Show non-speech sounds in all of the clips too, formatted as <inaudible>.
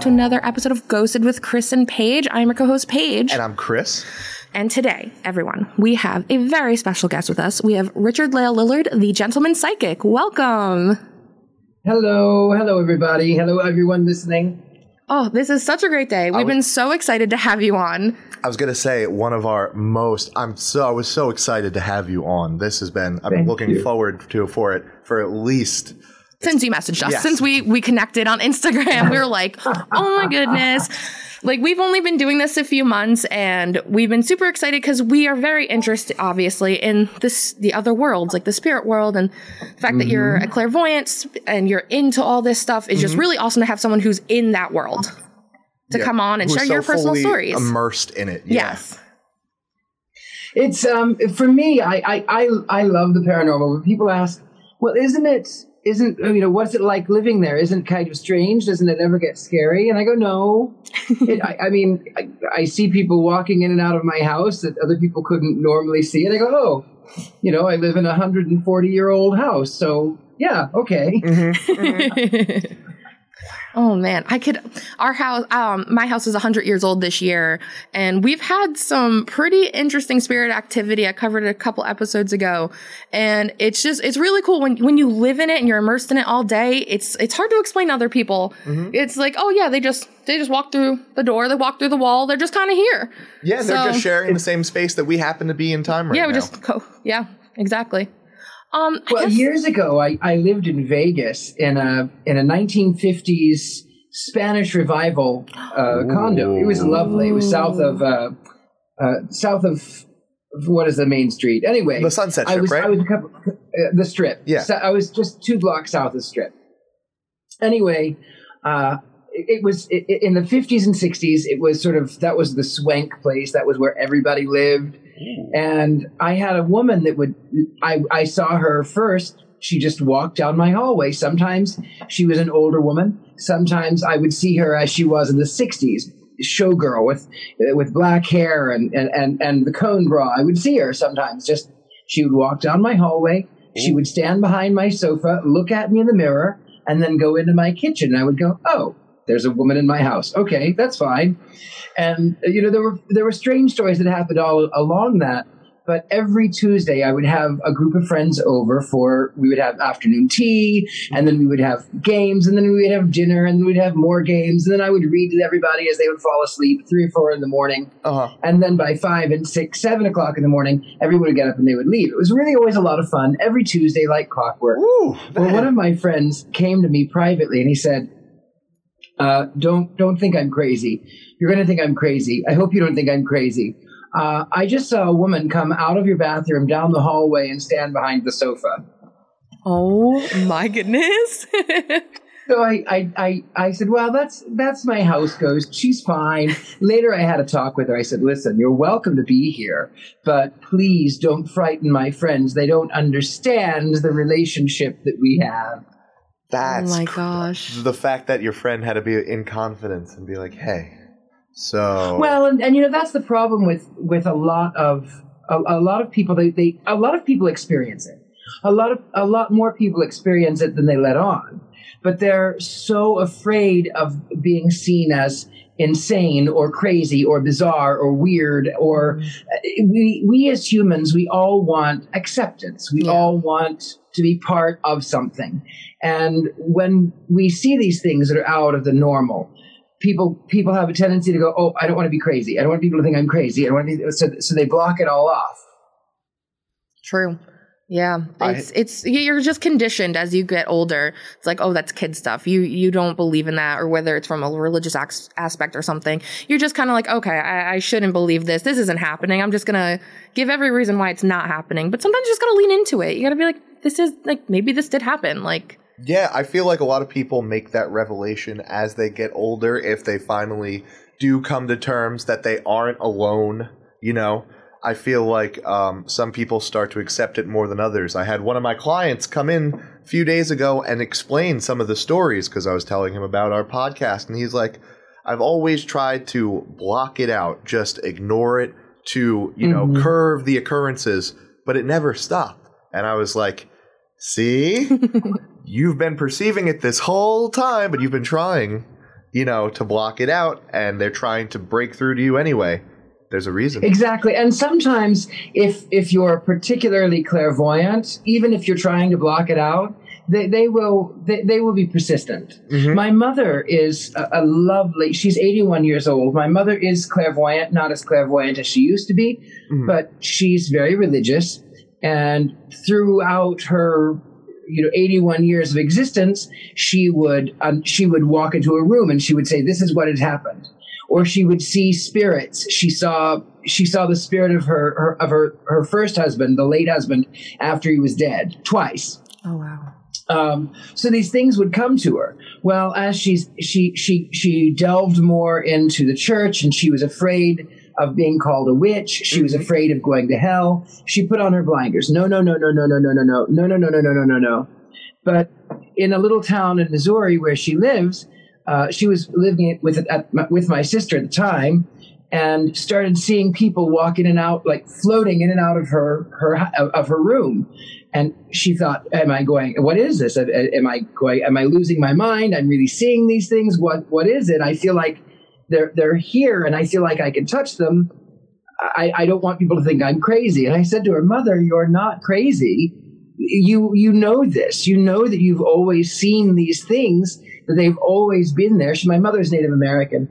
welcome back to another episode of Ghosted with Criss and Paige. I'm your co-host Paige. And I'm Criss. And today, everyone, we have a very special guest with us. We have Richard Lael Lillard, the gentleman psychic. Welcome. Hello, hello everybody. Hello everyone listening. Oh, this is such a great day. We've was- been so excited to have you on. I was gonna say one of our most. I'm so. I was so excited to have you on. This has been. I've been looking you. forward to for it for at least. Since you messaged us, Yes. since we we connected on Instagram, we were like, "Oh my goodness." Like we've only been doing this a few months and we've been super excited because we are very interested obviously in this the other worlds, like the spirit world and the fact that you're Mm-hmm. a clairvoyant and you're into all this stuff is just really awesome to have someone who's in that world to yeah, come on and who's share so your personal fully stories. Immersed in it. Yeah. Yes. It's um for me, I I I, I love the paranormal. When people ask, well, isn't it? Isn't uh, you know what's it like living there? Isn't it kind of strange? Doesn't it ever get scary? And I go, no. <laughs> it, I, I mean, I, I see people walking in and out of my house that other people couldn't normally see, and I go, oh, you know, I live in a hundred and forty year old house, so yeah, okay. Mm-hmm. Mm-hmm. <laughs> Oh man, I could. Our house, um, my house is 100 years old this year, and we've had some pretty interesting spirit activity. I covered it a couple episodes ago, and it's just it's really cool when when you live in it and you're immersed in it all day. It's it's hard to explain to other people. It's like, oh yeah, they just they just walk through the door, they walk through the wall, they're just kind of here. Yeah, they're just sharing the same space that we happen to be in time right yeah, now. we just go. Yeah, exactly. Um, Well, guess- years ago, I, I lived in Vegas in a in a 1950s Spanish revival uh, condo. It was lovely. It was south of uh, uh, south of of what is the main street? Anyway, The Sunset I Strip, was, right? I was a couple, uh, the Strip. Yeah. So I was just two blocks south of the Strip. Anyway, uh, it, it was i in the 50s and 60s. It was sort of that was the swank place. That was where everybody lived. And I had a woman that would, I, I saw her first. She just walked down my hallway. Sometimes she was an older woman. Sometimes I would see her as she was in the 60s, showgirl with, with black hair and, and, and, and the cone bra. I would see her sometimes. Just, she would walk down my hallway. She would stand behind my sofa, look at me in the mirror, and then go into my kitchen. I would go, oh, there's a woman in my house. Okay, that's fine. And you know there were there were strange stories that happened all along that. But every Tuesday, I would have a group of friends over for we would have afternoon tea, and then we would have games, and then we would have dinner, and we'd have more games, and then I would read to everybody as they would fall asleep, three or four in the morning, Uh huh. and then by five and six, seven o'clock in the morning, everyone would get up and they would leave. It was really always a lot of fun every Tuesday, like clockwork. Ooh. Well, one of my friends came to me privately and he said, uh, "Don't don't think I'm crazy. You're going to think I'm crazy. I hope you don't think I'm crazy. Uh, I just saw a woman come out of your bathroom down the hallway and stand behind the sofa." oh my goodness. <laughs> So I, I, I, I said, well, that's that's my house ghost. She's fine. Later, I had a talk with her. I said, listen, you're welcome to be here, but please don't frighten my friends. They don't understand the relationship that we have. That's oh my cr- gosh. the fact that your friend had to be in confidence and be like, "Hey, so Well, and, and you know that's the problem with with a lot of a, a lot of people. They, they a lot of people experience it. A lot of a lot more people experience it than they let on. But they're so afraid of being seen as insane or crazy or bizarre or weird or uh, we we as humans we all want acceptance we Yeah. all want to be part of something and when we see these things that are out of the normal people people have a tendency to go oh i don't want to be crazy i don't want people to think i'm crazy i don't want to be, so, so they block it all off True. Yeah, I- it's it's you're just conditioned as you get older. It's like, oh, that's kid stuff. You you don't believe in that, or whether it's from a religious aspect or something. You're just kind of like, okay, I, I shouldn't believe this. This isn't happening. I'm just gonna give every reason why it's not happening. But sometimes you just gotta lean into it. You gotta be like, this is like maybe this did happen. Like, Yeah, I feel like a lot of people make that revelation as they get older if they finally do come to terms that they aren't alone, you know. I feel like um, some people start to accept it more than others. I had one of my clients come in a few days ago and explain some of the stories because I was telling him about our podcast, and he's like, I've always tried to block it out, just ignore it, to, you know, Mhm. curve the occurrences, but it never stopped. And I was like, see? <laughs> you've been perceiving it this whole time, but you've been trying. you know, to block it out, and they're trying to break through to you anyway. There's a reason. Exactly. And sometimes if if you're particularly clairvoyant, even if you're trying to block it out, they, they will they, they will be persistent. Mhm. My mother is a, a lovely she's 81 years old. My mother is clairvoyant, not as clairvoyant as she used to be, Mhm. but she's very religious and throughout her you know 81 years of existence she would um, she would walk into a room and she would say this is what had happened or she would see spirits she saw she saw the spirit of her, her of her her first husband the late husband after he was dead twice Oh wow. um, so these things would come to her. Well, as she's she she she delved more into the church, and she was afraid of being called a witch. She was Mhm. afraid of going to hell. She put on her blinders. No, no, no, no, no, no, no, no, no, no, no, no, no, no, no, no, no. But in a little town in Missouri where she lives, uh, she was living with at, my- with my sister at the time, and started seeing people walk in and out, like floating in and out of her her of her room and she thought am i going what is this am i going am i losing my mind i'm really seeing these things what what is it i feel like they're they're here and i feel like i can touch them. I i don't want people to think i'm crazy. And i said to her mother you're not crazy. You you know this. You know that you've always seen these things that they've always been there. She, my mother's native american.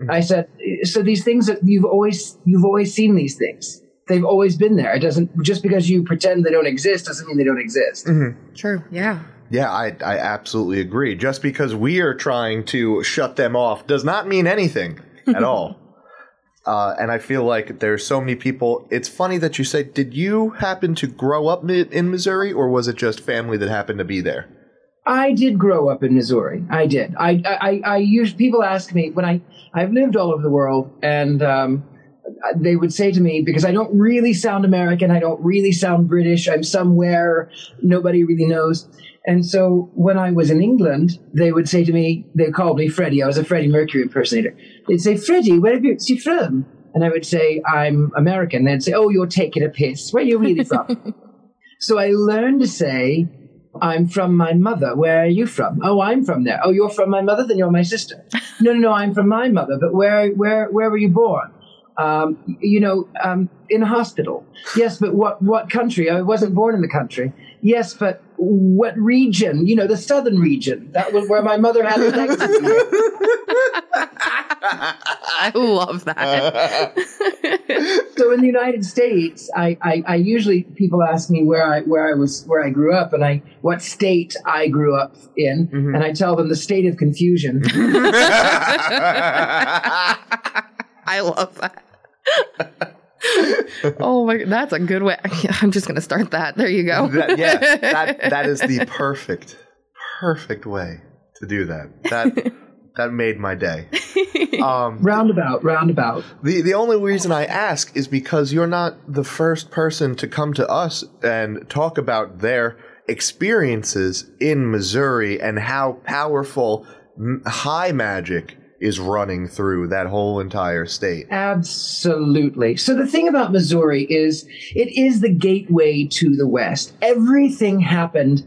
Mm-hmm. I said so these things that you've always you've always seen these things. They've always been there. It doesn't just because you pretend they don't exist doesn't mean they don't exist. Mm-hmm. True. Yeah. Yeah, I, I absolutely agree. Just because we are trying to shut them off does not mean anything <laughs> at all. Uh, and I feel like there's so many people. It's funny that you say, did you happen to grow up in Missouri, or was it just family that happened to be there? I did grow up in Missouri. I did. I I, I use people ask me when I I've lived all over the world, and um, they would say to me because I don't really sound American, I don't really sound British. I'm somewhere nobody really knows. And so when I was in England, they would say to me, they called me Freddie. I was a Freddie Mercury impersonator. They'd say, Freddie, where are you from? And I would say, I'm American. They'd say, Oh, you're taking a piss. Where are you really from? <laughs> so I learned to say, I'm from my mother. Where are you from? Oh, I'm from there. Oh, you're from my mother? Then you're my sister. <laughs> No, no, no, I'm from my mother. But where, where, where were you born? Um, you know, um, in a hospital. <laughs> Yes, but what, what country? I wasn't born in the country. Yes, but what region? You know, the southern region. That was where my mother had an accident. <laughs> I love that. <laughs> so in the United States, I, I, I usually people ask me where I where I was where I grew up and I what state I grew up in, Mhm. and I tell them the state of confusion. <laughs> I love that. <laughs> oh my, that's a good way. <laughs> I'm just gonna start that. There you go. That- yeah, that, <laughs> that is the perfect, perfect way to do that. That that made my day. Um, roundabout, roundabout. The the only reason I ask is because you're not the first person to come to us and talk about their experiences in Missouri and how powerful high magic is running through that whole entire state. Absolutely. So the thing about Missouri is it is the gateway to the West. Everything happened.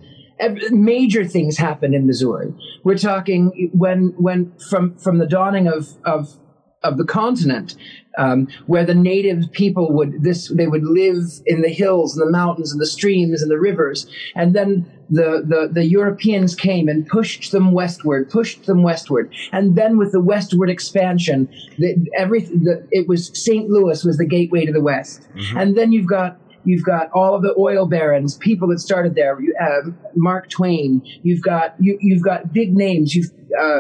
Major things happened in Missouri. We're talking when, when from from the dawning of of of the continent, um, where the native people would this they would live in the hills and the mountains and the streams and the rivers, and then the, the, the Europeans came and pushed them westward, pushed them westward, and then with the westward expansion, the, every the, it was St. Louis was the gateway to the west, and then you've got You've got all of the oil barons, people that started there. Uh, Mark Twain. You've got you, you've got big names. You've uh,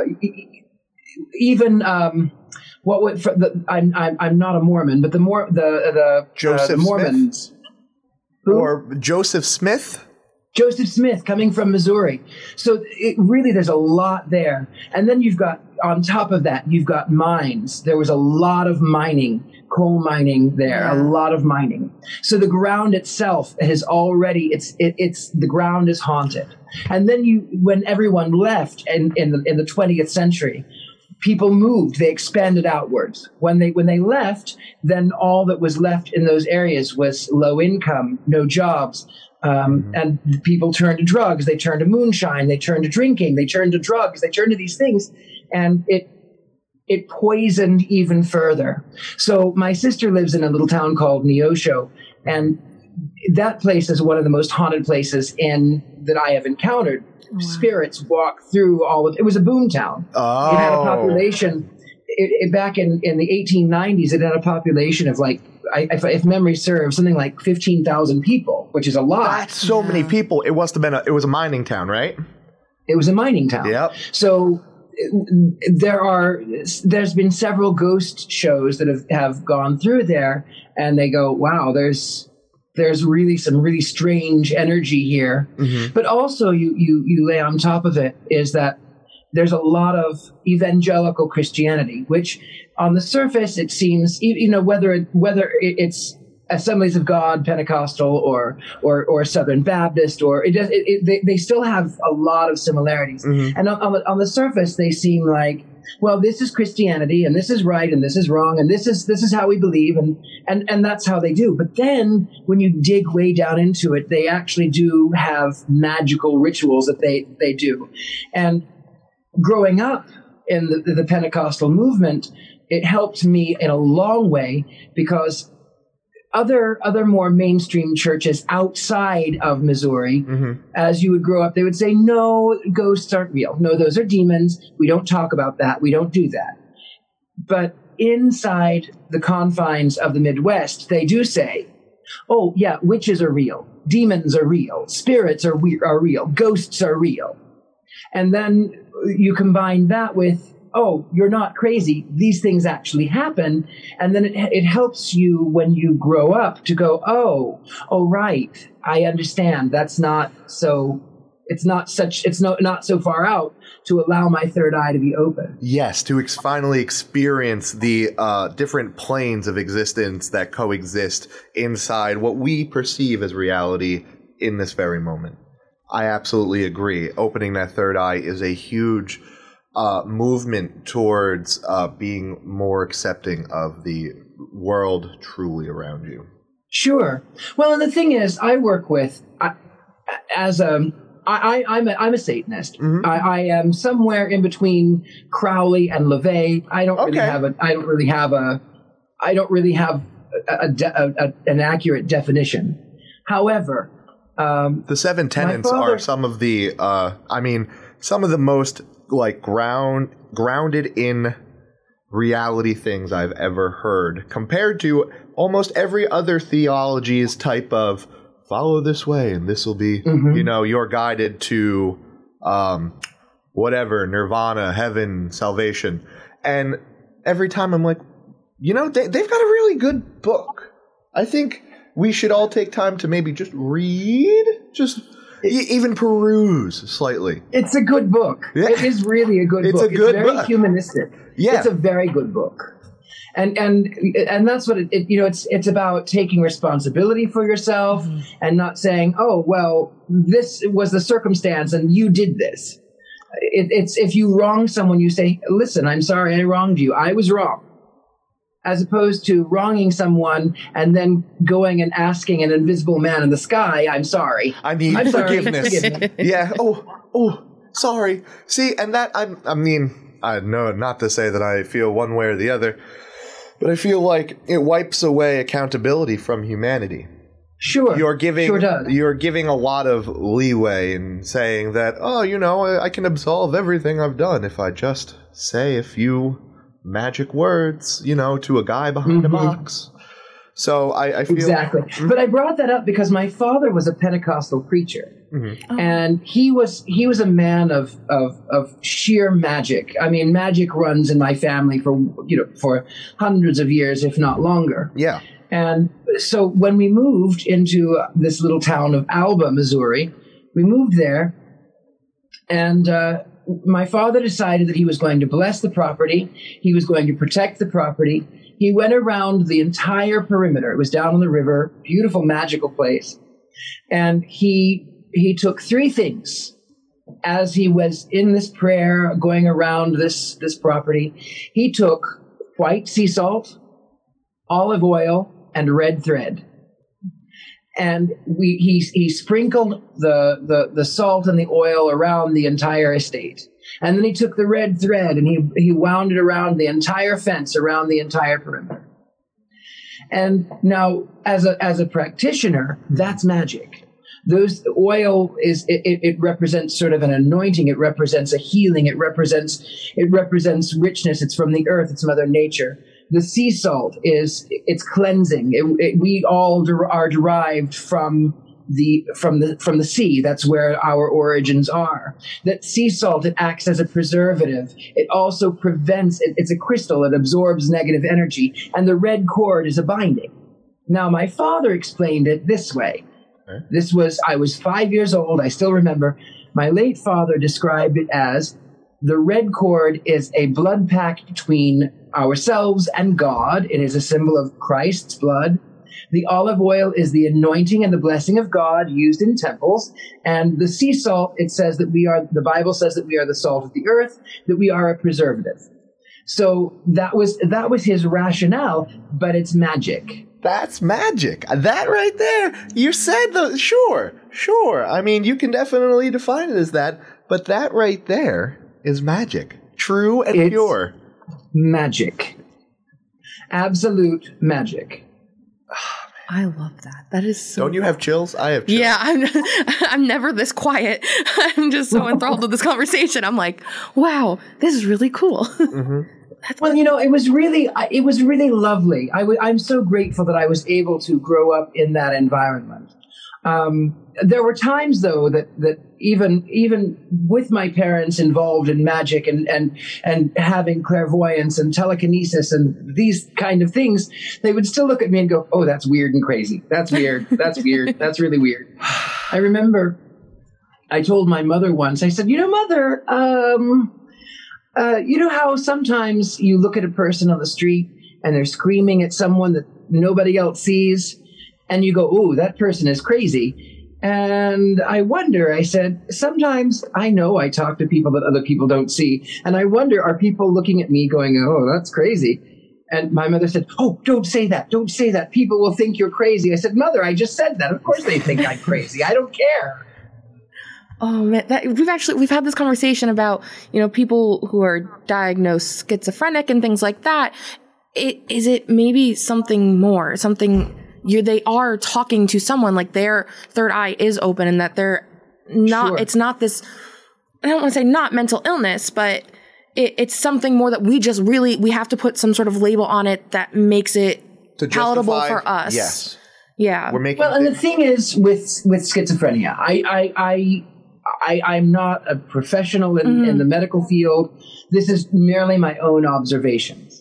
even um, what would for the, I'm, I'm I'm not a Mormon, but the more the the, uh, Joseph the Smith? Mormons. Who? Or Joseph Smith? Joseph Smith coming from Missouri. So it really, there's a lot there. And then you've got, on top of that, you've got mines. There was a lot of mining, coal mining there, Yeah. a lot of mining. So the ground itself has already, it's, it, it's, the ground is haunted. And then you, when everyone left in, in the, in the 20th century, people moved. They expanded outwards. When they when they left then all that was left in those areas was low income no jobs um, and people turned to drugs. They turned to moonshine. They turned to drinking. They turned to drugs. They turned to these things and it it poisoned even further. So my sister lives in a little town called Neosho, and that place is one of the most haunted places in that I have encountered. Wow. Spirits walk through all of it. Was a boom town. Oh. It had a oh. population. It, it, back in, in the 1890s, it had a population of like, I, if, if, memory serves, something like 15,000 people, which is a lot. That's so yeah. many people. It must have been a, it was a mining town, right? It was a mining town. Yep. So there are there's been several ghost shows that have, have gone through there and they go wow there's there's really some really strange energy here mm-hmm. but also you you you lay on top of it is that there's a lot of evangelical christianity which on the surface it seems you know whether whether it's Assemblies of God, Pentecostal, or or or Southern Baptist, or it does. It, it, they, they still have a lot of similarities, mm-hmm. and on, on, the, on the surface they seem like well this is christianity and this is right and this is wrong and this is this is how we believe and and and that's how they do. But then when you dig way down into it they actually do have magical rituals that they they do. And growing up in the, the pentecostal movement it helped me in a long way because other other more mainstream churches outside of Missouri, mm-hmm. as you would grow up, they would say, "No, ghosts aren't real. No, those are demons. We don't talk about that. We don't do that." But inside the confines of the Midwest, they do say, "Oh, yeah, witches are real. Demons are real. Spirits are we- are real. Ghosts are real." And then you combine that with oh, you're not crazy. These things actually happen. And then it, it helps you when you grow up to go, oh, oh, right. I understand. That's not so, it's not such, it's no, not so far out to allow my third eye to be open. Yes, to ex- finally experience the uh, different planes of existence that coexist inside what we perceive as reality in this very moment. I absolutely agree. Opening that third eye is a huge uh, movement towards uh, being more accepting of the world truly around you. Sure. Well, and the thing is, I work with I, as a I, I'm a, I'm a Satanist. Mm-hmm. I, I, am somewhere in between Crowley and LaVey. I don't okay. really have a I don't really have a I don't really have a, a, a an accurate definition. However, um, the seven tenets father, are some of the uh, I mean some of the most like ground grounded in reality things I've ever heard compared to almost every other theology's type of follow this way and this will be mm-hmm. you know you're guided to um whatever nirvana heaven salvation and every time i'm like you know they, they've got a really good book i think we should all take time to maybe just read just even peruse slightly. It's a good book. Yeah. It is really a good book. it's book. A good it's very book. humanistic. Yeah. It's a very good book. And and and that's what it, it you know it's it's about taking responsibility for yourself mm-hmm. and not saying oh well this was the circumstance and you did this. It, it's if you wrong someone you say listen I'm sorry I wronged you I was wrong as opposed to wronging someone and then going and asking an invisible man in the sky, I'm sorry. I need I'm forgiveness. Sorry. yeah. Oh, oh, sorry. See, and that, I, I mean, I know not to say that I feel one way or the other, but I feel like it wipes away accountability from humanity. Sure. You're giving sure you're giving a lot of leeway in saying that, oh, you know, I, I can absolve everything I've done if I just say a few magic words, you know, to a guy behind mm-hmm. a box. So I, I feel exactly. Mm-hmm. But I brought that up because my father was a Pentecostal preacher, mm-hmm. oh. and he was he was a man of, of of sheer magic. I mean, magic runs in my family for you know for hundreds of years, if not longer. Yeah. And so when we moved into this little town of Alba, Missouri, we moved there, and uh, my father decided that he was going to bless the property. He was going to protect the property. He went around the entire perimeter. It was down on the river, beautiful, magical place. And he he took three things as he was in this prayer going around this this property. He took white sea salt, olive oil, and red thread and we he he sprinkled the, the the salt and the oil around the entire estate And then he took the red thread and he, he wound it around the entire fence, around the entire perimeter. And now, as a, as a practitioner, that's magic. Those oil is it, it, represents sort of an anointing. It represents a healing. It represents it represents richness. It's from the earth. It's Mother Nature. The sea salt is it's cleansing. It, it, we all der- are derived from the from the from the sea. That's where our origins are. That sea salt it acts as a preservative. It also prevents it, it's a crystal. It absorbs negative energy. And the red cord is a binding. Now my father explained it this way. Okay. this was i was 5 years old. I still remember. My late father described it as the red cord is a blood pact between ourselves and god it is a symbol of christ's blood the olive oil is the anointing and the blessing of God used in temples. And the sea salt, it says that we are, the Bible says that we are the salt of the earth, that we are a preservative. So that was, that was his rationale, but it's magic. That's magic. That right there. You said the sure, sure. I mean, you can definitely define it as that, but that right there is magic. True and It's- pure. Magic. Absolute magic. I love that. That is so. Don't you have chills? I have chills. Yeah, I'm. <laughs> I'm never this quiet. <laughs> I'm just so enthralled with this conversation. I'm like, wow, this is really cool. Mm-hmm. Well, you know, it was really, it was really lovely. I w- I'm so grateful that I was able to grow up in that environment. Um, there were times, though, that that even even with my parents involved in magic and and and having clairvoyance and telekinesis and these kind of things, they would still look at me and go, "Oh, that's weird and crazy. That's weird. That's weird. That's really weird." I remember I told my mother once. I said, "You know, mother." Um, uh, you know how sometimes you look at a person on the street and they're screaming at someone that nobody else sees, and you go, "Ooh, that person is crazy." And I wonder, I said, sometimes I know I talk to people that other people don't see, and I wonder, are people looking at me going, "Oh, that's crazy"? And my mother said, "Oh, don't say that. Don't say that. People will think you're crazy." I said, "Mother, I just said that. Of course they think I'm crazy. I don't care." Oh man, that, we've actually we've had this conversation about you know people who are diagnosed schizophrenic and things like that. It, is it maybe something more, something you they are talking to someone like their third eye is open and that they're not. Sure. It's not this. I don't want to say not mental illness, but it, it's something more that we just really we have to put some sort of label on it that makes it To palatable justify- for us. Yes. Yeah. We're making Well, and the thing is with with schizophrenia, I I I, I I'm not a professional in, in mm-hmm. the medical field. This is merely my own observations,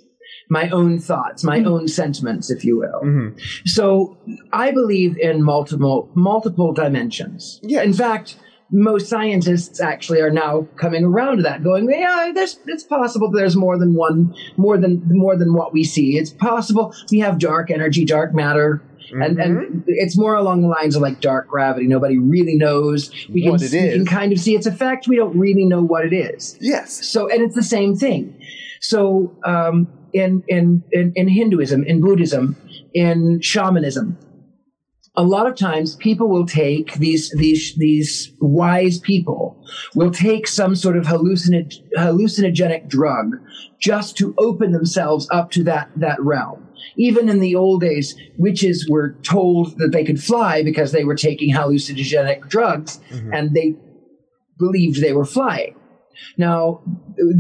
my own thoughts, my own sentiments, if you will. Mhm. So I believe in multiple multiple dimensions. Yeah. In fact, most scientists actually are now coming around to that, going, "Yeah, there's it's possible there's more than one, more than more than what we see. It's possible we have dark energy, dark matter." And, Mm-hmm. and it's more along the lines of like dark gravity. Nobody really knows. We can, What it we can kind of see its effect. We don't really know what it is. Yes. So, and it's the same thing. So, um, in, in, in, in Hinduism, in Buddhism, in shamanism, a lot of times people will take these, these, these wise people will take some sort of hallucinag- hallucinogenic drug just to open themselves up to that, that realm. Even in the old days, witches were told that they could fly because they were taking hallucinogenic drugs mm-hmm. and they believed they were flying. Now,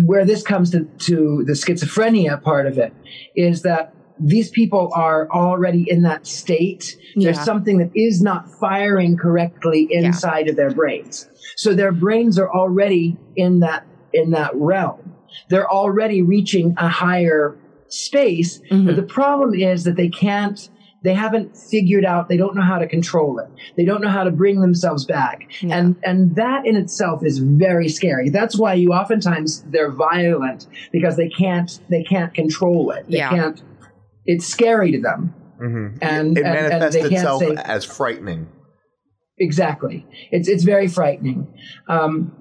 where this comes to, to the schizophrenia part of it is that these people are already in that state. There's something that is not firing correctly inside of their brains. So their brains are already in that in that realm. They're already reaching a higher space. Mm-hmm. But the problem is that they can't they haven't figured out they don't know how to control it they don't know how to bring themselves back Yeah. and and that in itself is very scary that's why you oftentimes they're violent because they can't they can't control it they Yeah. can't it's scary to them Mhm. and It and, and manifests they can't itself say as frightening. exactly it's it's very frightening um,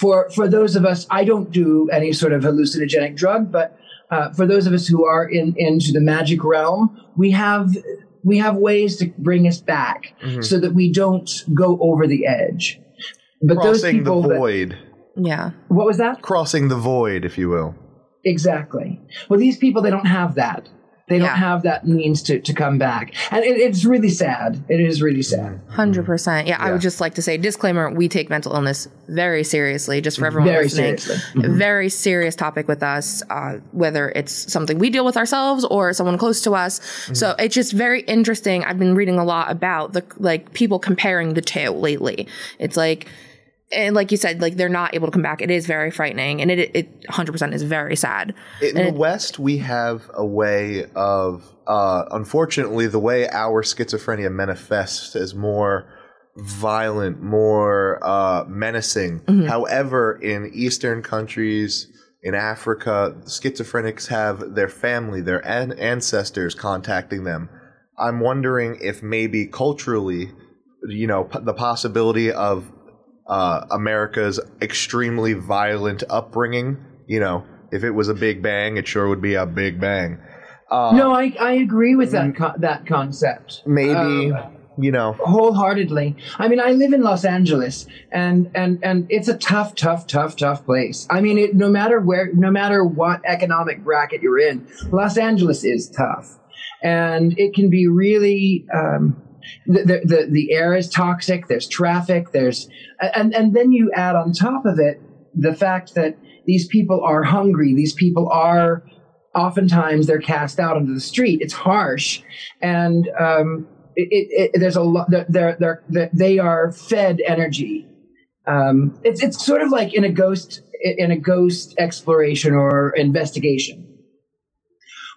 for for those of us i don't do any sort of hallucinogenic drug but uh, for those of us who are in into the magic realm we have we have ways to bring us back Mhm. so that we don't go over the edge but those Crossing the people that, void. Yeah. What was that? Crossing the void, if you will. Exactly. Well, these people, they don't have that. They don't Yeah. have that means to, to come back. And it, it's really sad. It is really sad. 100%. Yeah, I would just like to say disclaimer, we take mental illness very seriously just for everyone Very listening. seriously. Very serious topic with us, uh, whether it's something we deal with ourselves or someone close to us. So it's just very interesting. I've been reading a lot about the like people comparing the two lately. It's like and like you said, like they're not able to come back. It is very frightening, and it it 100% is very sad. In the West, we have a way of, uh, unfortunately, the way our schizophrenia manifests is more violent, more uh, menacing. However, in Eastern countries, in Africa, schizophrenics have their family, their an- ancestors contacting them. I'm wondering if maybe culturally, you know, p- the possibility of uh, America's extremely violent upbringing. You know, if it was a big bang, it sure would be a big bang. Uh, No, I, I agree with that co- that concept. maybe, Um, you know, wholeheartedly. I mean, I live in Los Angeles, and and and it's a tough, tough, tough, tough place. I mean, it, no matter where, no matter what economic bracket you're in, Los Angeles is tough, and it can be really. Um, the, the the air is toxic. There's traffic. There's and and then you add on top of it the fact that these people are hungry. These people are oftentimes they're cast out into the street. It's harsh, and um, it, it, it, there's a lot. They're, they're, they're, they are fed energy. Um, it's it's sort of like in a ghost in a ghost exploration or investigation.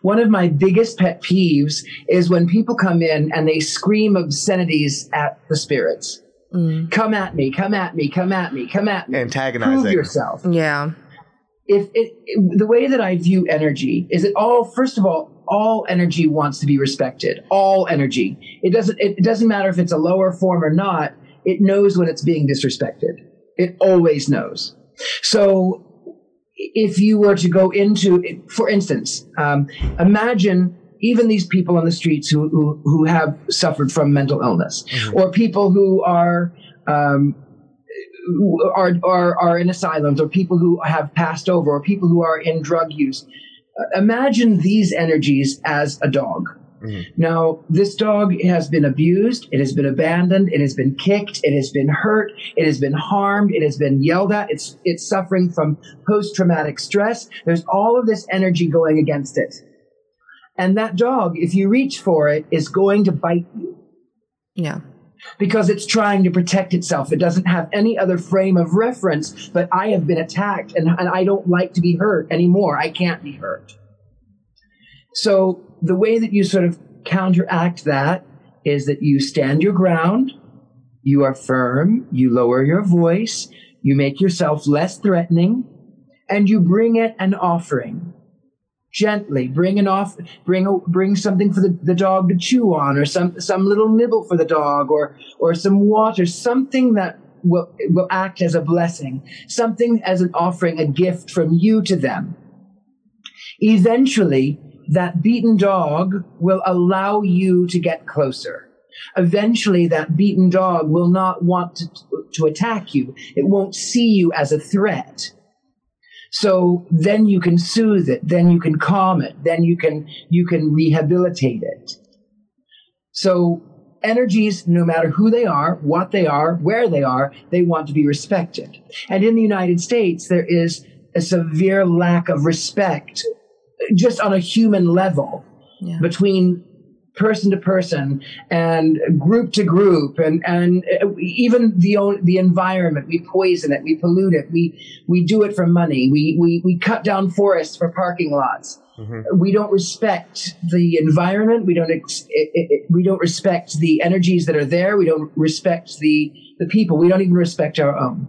One of my biggest pet peeves is when people come in and they scream obscenities at the spirits. Mm. Come at me! Come at me! Come at me! Come at me! antagonizing. Prove yourself Yeah. if it, it- the way that I view energy is it all first of all all energy wants to be respected all energy it doesn't it, it doesn't matter if it's a lower form or not it knows when it's being disrespected it always knows so if you were to go into for instance um, imagine even these people on the streets who, who, who have suffered from mental illness or people who are um, who are, are are in asylums or people who have passed over or people who are in drug use. Uh, imagine these energies as a dog. Mhm. Now, this dog has been abused, it has been abandoned, it has been kicked, it has been hurt, it has been harmed, it has been yelled at, it's it's suffering from post-traumatic stress. There's all of this energy going against it. And that dog, if you reach for it, is going to bite you Yeah. because it's trying to protect itself. It doesn't have any other frame of reference, but I have been attacked and, and I don't like to be hurt anymore. I can't be hurt. So the way that you sort of counteract that is that you stand your ground, you are firm, you lower your voice, you make yourself less threatening, and you bring it an offering. Gently bring an off bring a, bring something for the, the dog to chew on or some some little nibble for the dog or or some water something that will will act as a blessing something as an offering a gift from you to them. Eventually that beaten dog will allow you to get closer. Eventually that beaten dog will not want to, to attack you. It won't see you as a threat. So then you can soothe it, then you can calm it, then you can you can rehabilitate it. So energies, no matter who they are, what they are, where they are, they want to be respected. And in the United States, there is a severe lack of respect, just on a human level, Yeah. between person to person and group to group and and uh, even the the environment. We poison it. We pollute it. We we do it for money. We we, we cut down forests for parking lots. Mhm. we don't respect the environment. We don't ex- it, it, it- we don't respect the energies that are there. We don't respect the the people. We don't even respect our own.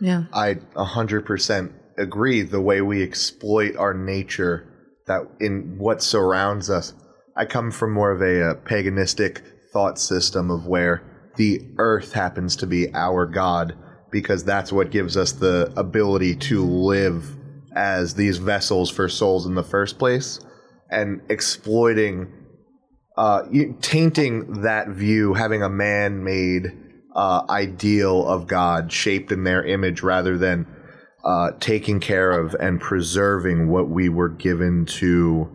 Yeah. I 100% agree the way we exploit our nature that in what surrounds us. I come from more of a, uh paganistic thought system of where the earth happens to be our god because that's what gives us the ability to live as these vessels for souls in the first place and exploiting uh, tainting that view, having a man-made uh, ideal of God shaped in their image rather than uh, taking care of and preserving what we were given to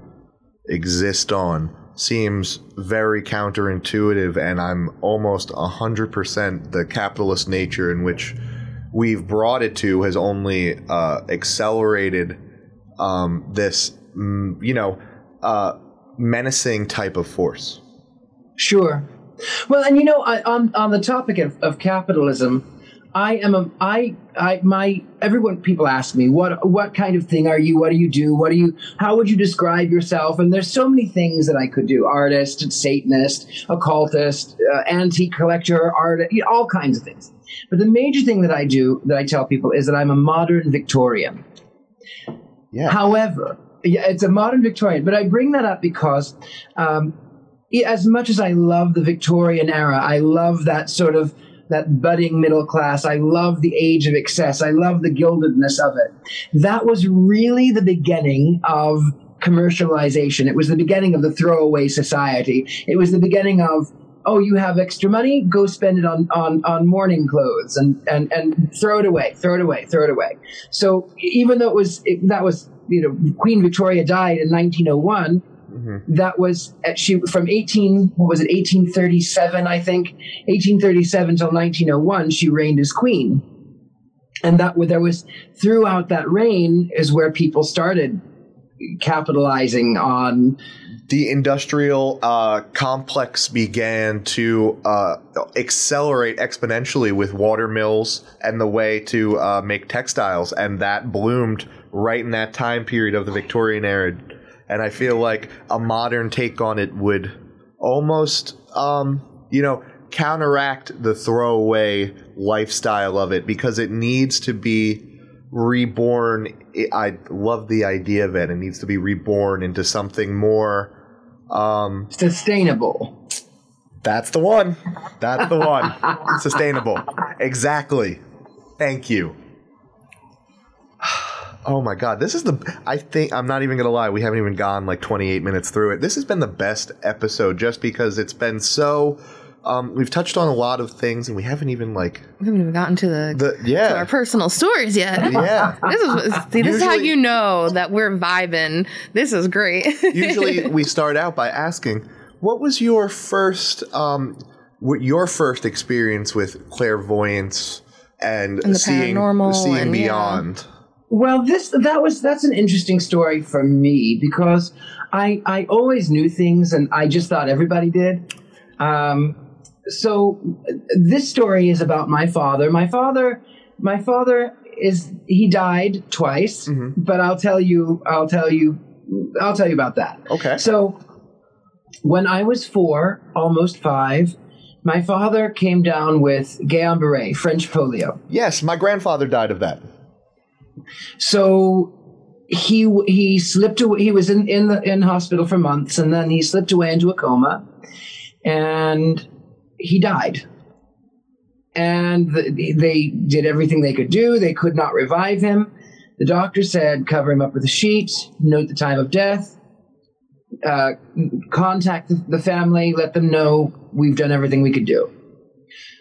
exist on seems very counterintuitive and I'm almost 100% the capitalist nature in which we've brought it to has only uh, accelerated um, this, mm, you know, uh, menacing type of force. Sure. Well, and you know, I, on on the topic of, of capitalism, I am a I I my everyone people ask me what what kind of thing are you? What do you do? What do you? How would you describe yourself? And there's so many things that I could do: artist, Satanist, occultist, uh, antique collector, art, you know, all kinds of things. But the major thing that I do that I tell people is that I'm a modern Victorian. Yeah. However, yeah, it's a modern Victorian, but I bring that up because um, as much as I love the Victorian era, I love that sort of that budding middle class. I love the age of excess. I love the gildedness of it. That was really the beginning of commercialization. It was the beginning of the throwaway society. It was the beginning of oh, you have extra money, go spend it on on on mourning clothes and and and throw it away, throw it away, throw it away. So even though it was it, that was you know Queen Victoria died in 1901 Mm-hmm. That was at, she from 18 what was it 1837 I think? 1837 till 1901 she reigned as queen, and that there was throughout that reign is where people started capitalizing on the industrial uh, complex began to uh, accelerate exponentially with water mills and the way to uh, make textiles, and that bloomed right in that time period of the Victorian era and I feel like a modern take on it would almost, um, you know, counteract the throwaway lifestyle of it because it needs to be reborn. I love the idea of it. It needs to be reborn into something more um, sustainable. That's the one. That's the one. Sustainable. Exactly. Thank you. Oh my god, this is the. I think I'm not even gonna lie. We haven't even gone like 28 minutes through it. This has been the best episode just because it's been so. Um, we've touched on a lot of things, and we haven't even like we haven't even gotten to the, the yeah to our personal stories yet. <laughs> Yeah, this is see, this usually, is how you know that we're vibing. This is great. <laughs> usually, we start out by asking, "What was your first um, what your first experience with clairvoyance and, and seeing seeing and, beyond?" Yeah. Well, this that was that's an interesting story for me because I I always knew things and I just thought everybody did. Um, so this story is about my father. My father, my father is he died twice, mm-hmm. but I'll tell you, I'll tell you, I'll tell you about that. Okay. So when I was four, almost five, my father came down with Guillain-Barré, French polio. Yes, my grandfather died of that. So he he slipped away. He was in in the in hospital for months, and then he slipped away into a coma, and he died. And the, they did everything they could do. They could not revive him. The doctor said, cover him up with a sheet, note the time of death, uh, contact the family, let them know we've done everything we could do.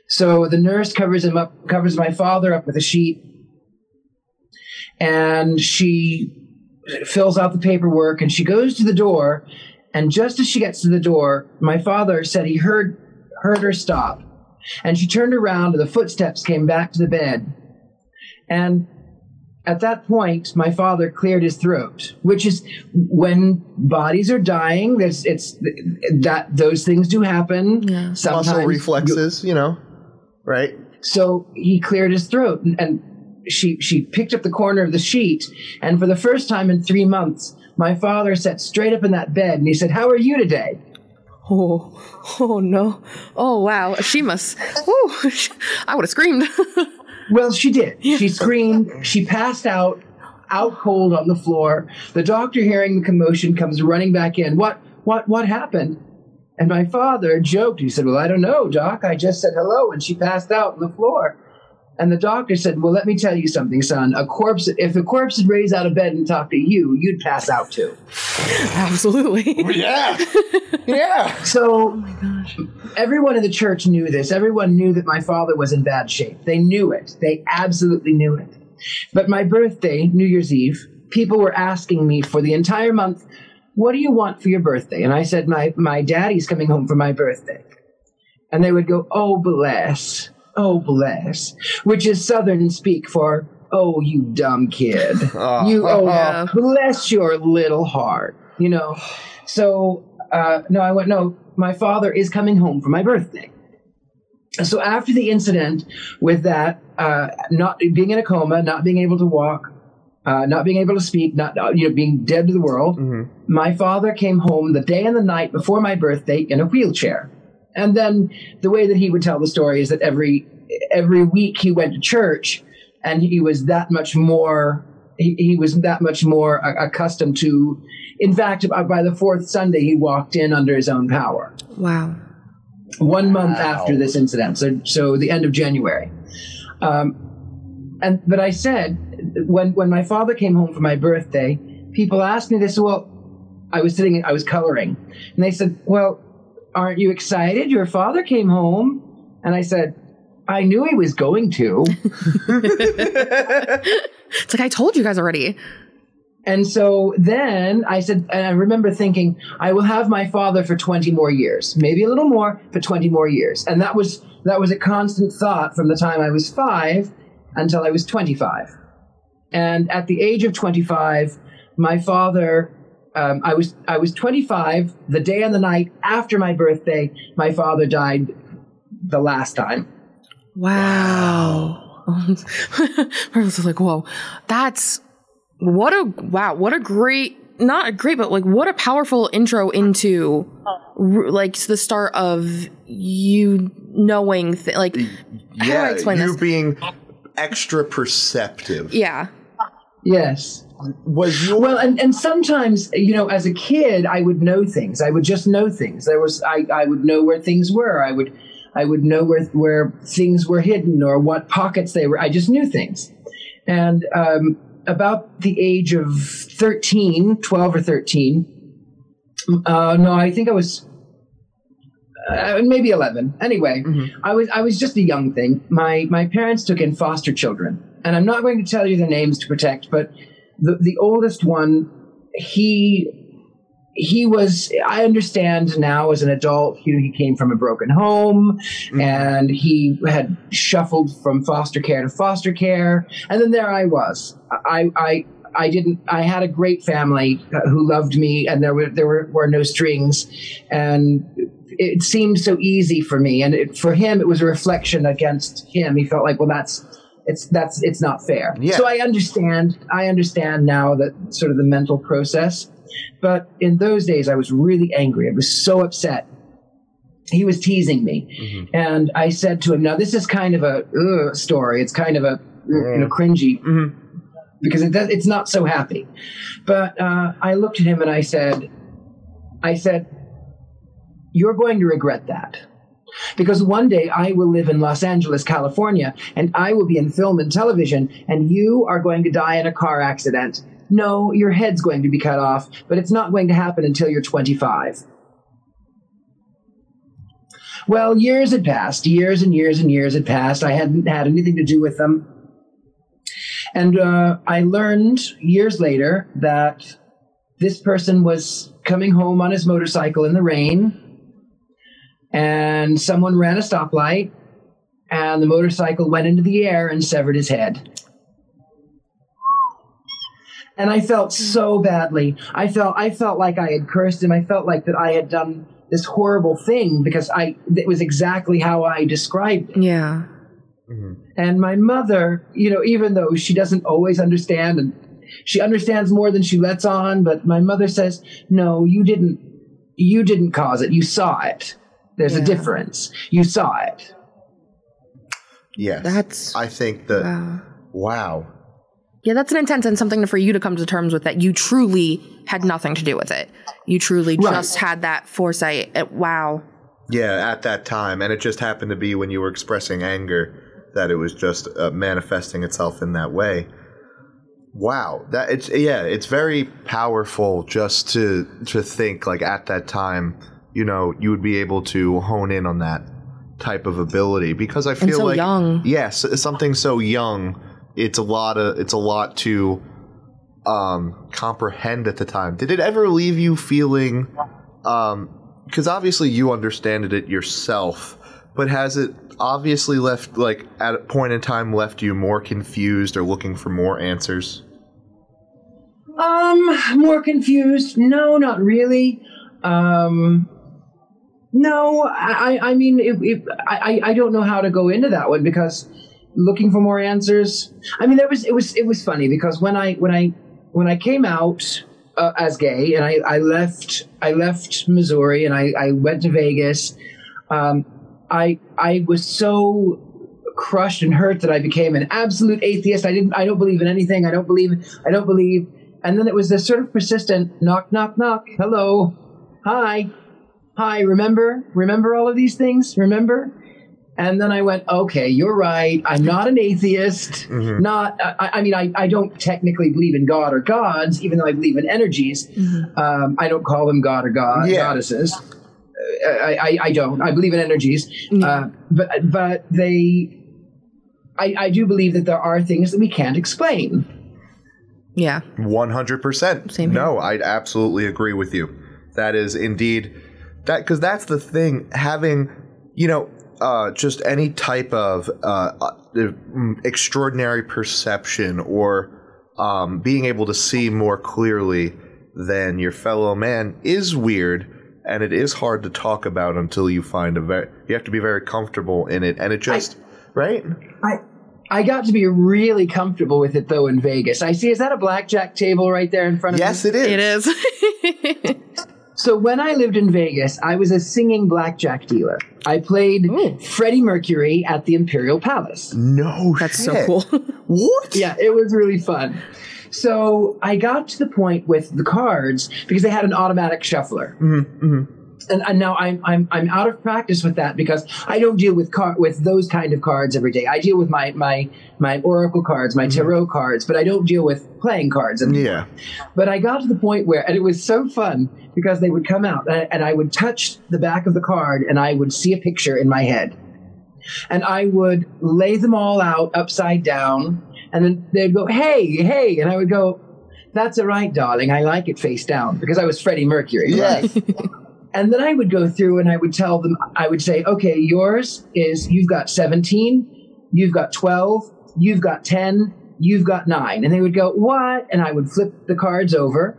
So the nurse covers him up, covers my father up with a sheet, and she fills out the paperwork and she goes to the door. And just as she gets to the door my father said he heard heard her stop. And she turned around and the footsteps came back to the bed. And at that point my father cleared his throat which is when bodies are dying there's it's that those things do happen. Yeah. Sometimes muscle reflexes you, you know right? So he cleared his throat and, and she she picked up the corner of the sheet, and for the first time in three months, my father sat straight up in that bed, and he said, "How are you today?" Oh, oh no! Oh wow! She must. Oh, <laughs> I would have screamed. <laughs> well, she did. Yeah. She screamed. She passed out, out cold on the floor. The doctor, hearing the commotion, comes running back in. What? What? What happened? And my father joked. He said, "Well, I don't know, Doc. I just said hello, and she passed out on the floor." And the doctor said, Well, let me tell you something, son. A corpse, if a corpse had raised out of bed and talked to you, you'd pass out too. Absolutely. Oh, yeah. <laughs> yeah. So oh everyone in the church knew this. Everyone knew that my father was in bad shape. They knew it. They absolutely knew it. But my birthday, New Year's Eve, people were asking me for the entire month, What do you want for your birthday? And I said, My, my daddy's coming home for my birthday. And they would go, Oh, bless. Oh, bless. Which is Southern speak for, Oh, you dumb kid. Oh. <laughs> You, oh, Yeah. bless your little heart. You know? So, uh, no, I went, No, my father is coming home for my birthday. So after the incident with that, uh, not being in a coma, not being able to walk, uh, not being able to speak, not uh, you know being dead to the world, my father came home the day and the night before my birthday in a wheelchair. And then the way that he would tell the story is that every every week he went to church, and he was that much more. He, he was that much more accustomed to. In fact, by by the fourth Sunday, he walked in under his own power Wow. one month Wow. after this incident, so so the end of January. Um, and but I said when when my father came home for my birthday, people asked me this. Well, I was sitting, I was coloring, and they said, "Well, aren't you excited? Your father came home." And I said, "I knew he was going to." <laughs> It's like I told you guys already. And so then I said, and I remember thinking, I will have my father for 20 more years, maybe a little more, but 20 more years. And that was, that was a constant thought from the time I was five until I was 25. And at the age of 25, my father, um, I was, I was 25 the day and the night after my birthday. My father died the last time. Wow. <laughs> I was like, whoa, that's what a wow, what a great, not a great, but like what a powerful intro into r- like the start of you knowing, th- like, how do I Yeah. explain You this? being extra perceptive. Yeah. Yes. Was your Well, and, and sometimes, you know, as a kid, I would know things. I would just know things. There was, I, I would know where things were. I would, I would know where, where things were hidden or what pockets they were. I just knew things. And, um, about the age of 13, 12 or 13, uh, no, I think I was, uh, maybe 11. Anyway, I was, I was just a young thing. My, my parents took in foster children and I'm not going to tell you their names to protect, but the, the oldest one, he he was i understand now as an adult he, he came from a broken home and he had shuffled from foster care to foster care and then there i was i i I didn't. I had a great family uh, who loved me, and there were there were, were no strings, and it seemed so easy for me. And it, for him, it was a reflection against him. He felt like, well, that's it's that's it's not fair. Yeah. So I understand. I understand now that sort of the mental process. But in those days, I was really angry. I was so upset. He was teasing me, mm-hmm. and I said to him, "Now this is kind of a story. It's kind of a you know mm-hmm. cringy mm-hmm. because it does, it's not so happy." But uh, I looked at him and I said, "I said, you're going to regret that." Because one day I will live in Los Angeles, California, and I will be in film and television, and you are going to die in a car accident. No, your head's going to be cut off, but it's not going to happen until you're 25. Well, years had passed. Years and years and years had passed. I hadn't had anything to do with them. And uh, I learned years later that this person was coming home on his motorcycle in the rain, and someone ran a stoplight, and the motorcycle went into the air and severed his head. And I felt hmm. so badly. I felt I felt like I had cursed him. I felt like that I had done this horrible thing because I it was exactly how I described it. Yeah. Mm-hmm. And my mother, you know, even though she doesn't always understand and she understands more than she lets on, but my mother says, "No, you didn't you didn't cause it. You saw it. There's a difference. You saw it." yes. That's- I think that Wow. wow. Yeah, that's an intent and something for you to come to terms with that you truly had nothing to do with it. You truly Right. just had that foresight. Uh, wow. Yeah, at that time, and it just happened to be when you were expressing anger that it was just uh, manifesting itself in that way. Wow, that it's yeah, it's very powerful just to to think like at that time, you know, you would be able to hone in on that type of ability because I feel so like young. yes, something so young, it's a lot of it's a lot to um comprehend at the time. Did it ever leave you feeling um because obviously you understood it yourself, but has it obviously left like at a point in time left you more confused or looking for more answers? Um, more confused? No, not really. Um, no, I, I mean, it, it, I, I don't know how to go into that one because looking for more answers. I mean, there was, it was, it was funny because when I, when I, when I came out uh, as gay and I, I left, I left Missouri and I, I went to Vegas. Um, I, I was so crushed and hurt that I became an absolute atheist. I didn't, I don't believe in anything. I don't believe, I don't believe. And then it was this sort of persistent knock, knock, knock. Hello. Hi. Hi. Remember? Remember all of these things? Remember? And then I went, okay, you're right. I'm not an atheist. Not, I, I mean, I, I don't technically believe in God or gods, even though I believe in energies. Um, I don't call them God or God, Yeah. goddesses. Uh, I, I, I don't. I believe in energies. Uh, but, but they, I, I do believe that there are things that we can't explain. Yeah. One hundred percent. Same here. No, I absolutely agree with you. That is indeed that because that's the thing. Having you know uh, just any type of uh, uh, mm, extraordinary perception or um, being able to see more clearly than your fellow man is weird. And it is hard to talk about until you find a very. You have to be very comfortable in it, and it just right. I I got to be really comfortable with it though in Vegas. I see. Is that a blackjack table right there in front of you? Yes, me? it is. It is. <laughs> So when I lived in Vegas, I was a singing blackjack dealer. I played Ooh. Freddie Mercury at the Imperial Palace. No, That's so cool. <laughs> What? Yeah, it was really fun. So I got to the point with the cards because they had an automatic shuffler. Mm-hmm, mm-hmm. And, and now I'm, I'm I'm out of practice with that because I don't deal with car with those kind of cards every day. I deal with my my my oracle cards, my mm-hmm. tarot cards, but I don't deal with playing cards. And Yeah. But I got to the point where, and it was so fun because they would come out and, and I would touch the back of the card and I would see a picture in my head. And I would lay them all out upside down and then they'd go, hey, hey. And I would go, that's all right, darling. I like it face down because I was Freddie Mercury. Yes. <laughs> And then I would go through and I would tell them, I would say, okay, yours is you've got 17, you've got 12, you've got 10, you've got nine. And they would go, what? And I would flip the cards over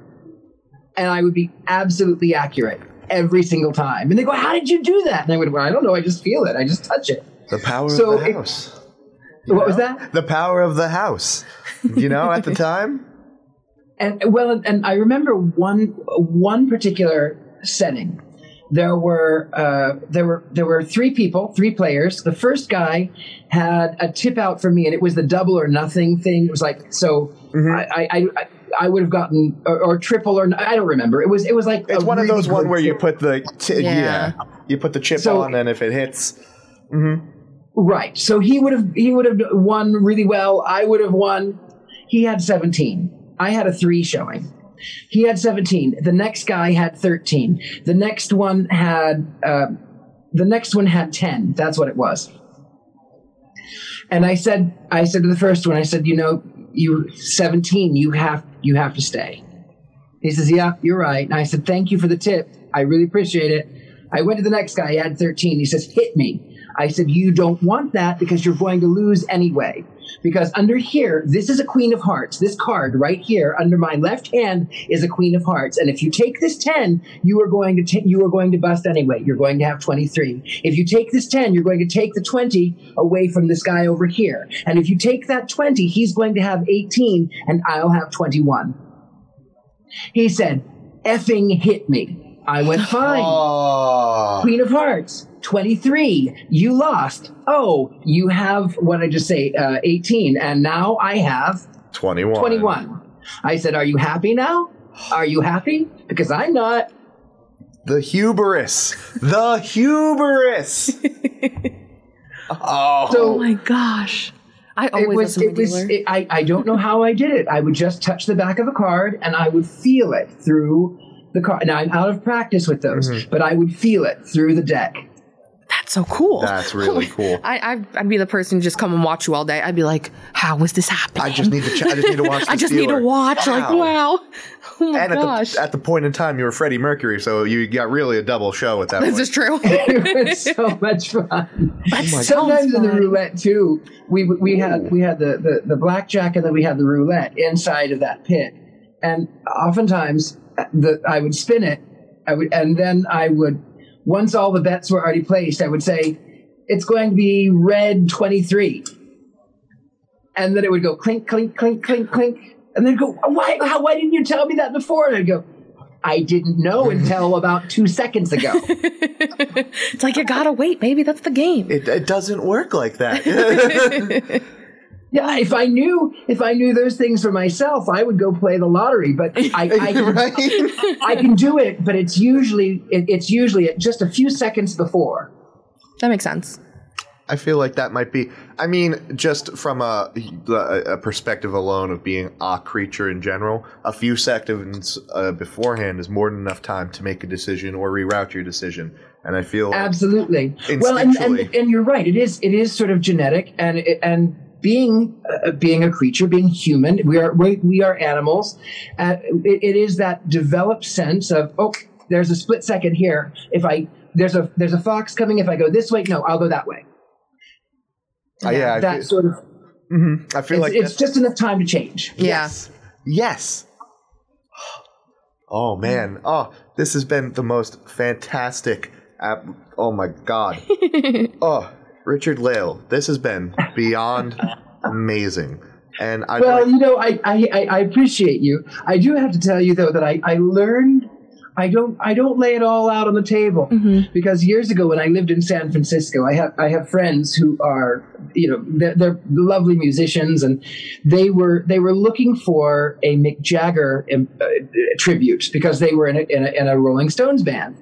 and I would be absolutely accurate every single time. And they go, how did you do that? And I would, well, I don't know. I just feel it. I just touch it. The power So of the it- house. what was that? The power of the house. You know, at the <laughs> time? And well, and I remember one one particular setting. There were uh, there were there were three people, three players. The first guy had a tip out for me, and it was the double or nothing thing. It was like so. I, I, I I would have gotten or, or triple or I don't remember. It was it was like It's a one of those one good where you put the t- yeah. Yeah. you put the chip So- on, and if it hits, Right. So he would have he would have won really well. I would have won. He had 17. I had a 3 showing. He had 17. The next guy had 13. The next one had uh, the next one had 10. That's what it was. And I said I said to the first one I said, "You know, you 17, you have you have to stay." He says, "Yeah, you're right." And I said, "Thank you for the tip. I really appreciate it." I went to the next guy. He had 13. He says, "Hit me." I said, "You don't want that because you're going to lose anyway." Because under here, this is a Queen of Hearts. This card right here under my left hand is a Queen of Hearts. And if you take this 10, you are going to ta- you are going to bust anyway. You're going to have 23. If you take this 10, you're going to take the 20 away from this guy over here. And if you take that 20, he's going to have 18 and I'll have 21. He said, effing hit me. I went, <laughs> fine. oh, Queen of Hearts, 23. You lost. Oh, you have, what did I just say, uh, 18. And now I have 21. 21. I said, Are you happy now? Are you happy? Because I'm not. The hubris. The hubris. <laughs> Oh, So- Oh my gosh. I it always was listen it was it, I, I don't know how I did it. I would just touch the back of a card and I would feel it through the card. Now I'm out of practice with those, Mm-hmm. but I would feel it through the deck. That's so cool. that's really <laughs> cool. I, I I'd be the person to just come and watch you all day. I'd be like, how is this happening? I just need to. Ch- I just need to <laughs> watch. I this just need to dealer. watch. Like, wow. <laughs> Oh my And at the, at the point in time, you were Freddie Mercury, so you got really a double show at that this point. is true. it was so much fun. That Sometimes sounds in the roulette too, we we had we had the, the the blackjack and then we had the roulette inside of that pit, and oftentimes the I would spin it, I would and then I would once all the bets were already placed, I would say it's going to be red twenty three, and then it would go clink clink clink clink clink, and then go why how why didn't you tell me that before? And I'd go. I didn't know <laughs> until about two seconds ago. <laughs> it's like you gotta wait, baby. That's the game. It, it doesn't work like that. <laughs> Yeah, if I knew if I knew those things for myself, I would go play the lottery. But <laughs> I, I, can, right? I can do it, but it's usually it, it's usually just a few seconds before. That makes sense. I feel like that might be. I mean, just from a, a a perspective alone of being a creature in general, a few seconds uh, beforehand is more than enough time to make a decision or reroute your decision. And I feel like Absolutely. Well, and, and and you're right. It is it is sort of genetic, and it- and being uh, being a creature, being human, we are we, we are animals. Uh, it, it is that developed sense of oh, there's a split second here. If I there's a there's a fox coming. If I go this way, no, I'll go that way. Uh, yeah, I that feel, sort of mhm, I feel it's, like it's that's- just enough time to change. Yeah. Yes. Oh man. Oh, this has been the most fantastic. App- oh my god. <laughs> oh, Richard Lael. This has been beyond <laughs> amazing. And I Well, like, you know, I, I, I- I appreciate you. I do have to tell you though that I, I learned I don't I don't lay it all out on the table because years ago when I lived in San Francisco, I have I have friends who are you know they're, they're lovely musicians and they were they were looking for a Mick Jagger um, uh, tribute because they were in a, in a, in a Rolling Stones band.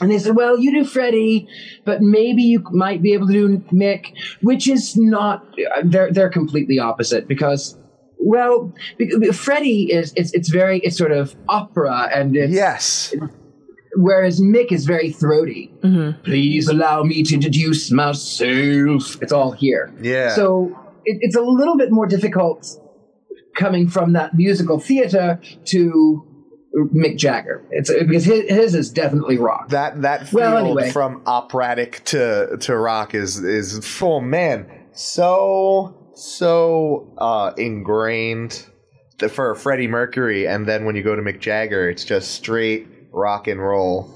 And they said, well, you do Freddie, but maybe you might be able to do Mick, which is not, they're, they're completely opposite because, well, be- Freddie is, it's, it's very, it's sort of opera and it's, yes. whereas Mick is very throaty. Mm-hmm. Please allow me to introduce myself. It's all here. Yeah. So it, it's a little bit more difficult coming from that musical theater to Mick Jagger. It's because his, his is definitely rock. that that field Well, anyway. from operatic to to rock is is oh man so so uh ingrained for Freddie Mercury and then when you go to Mick Jagger it's just straight rock and roll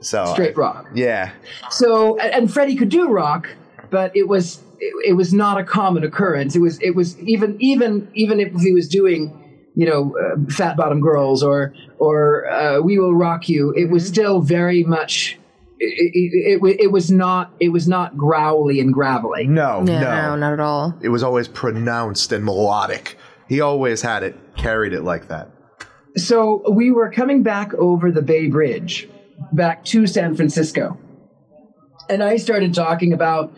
so Straight rock. yeah So and, and Freddie could do rock, but it was it, it was not a common occurrence. It was it was even even even if he was doing you know uh, Fat Bottom Girls or or uh, We Will Rock You, it was still very much. It, it, it, it was not it was not growly and gravelly. no Yeah, no no, not at all. it was always pronounced and melodic he always had it carried it like that So we were coming back over the Bay Bridge, back to San Francisco, and I started talking about